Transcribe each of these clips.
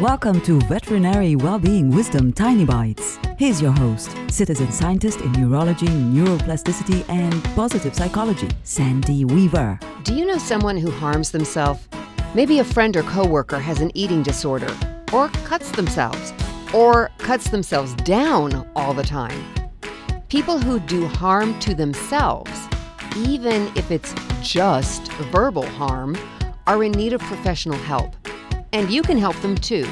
Welcome to Veterinary Wellbeing Wisdom Tiny Bites. Here's your host, citizen scientist in neurology, neuroplasticity, and positive psychology, Sandy Weaver. Do you know someone who harms themselves? Maybe a friend or coworker has an eating disorder, or cuts themselves, or cuts themselves down all the time. People who do harm to themselves, even if it's just verbal harm, are in need of professional help. And you can help them too.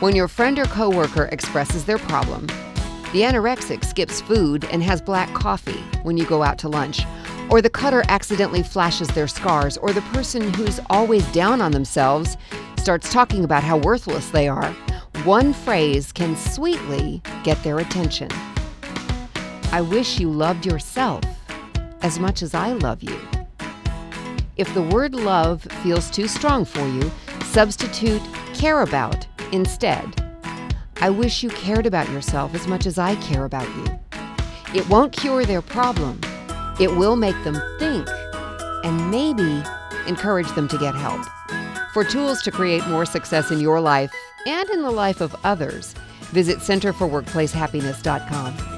When your friend or coworker expresses their problem, the anorexic skips food and has black coffee when you go out to lunch, or the cutter accidentally flashes their scars, or the person who's always down on themselves starts talking about how worthless they are, one phrase can sweetly get their attention. I wish you loved yourself as much as I love you. If the word love feels too strong for you, substitute care about instead. I wish you cared about yourself as much as I care about you. It won't cure their problem, it will make them think and maybe encourage them to get help. For tools to create more success in your life and in the life of others, visit centerforworkplacehappiness.com.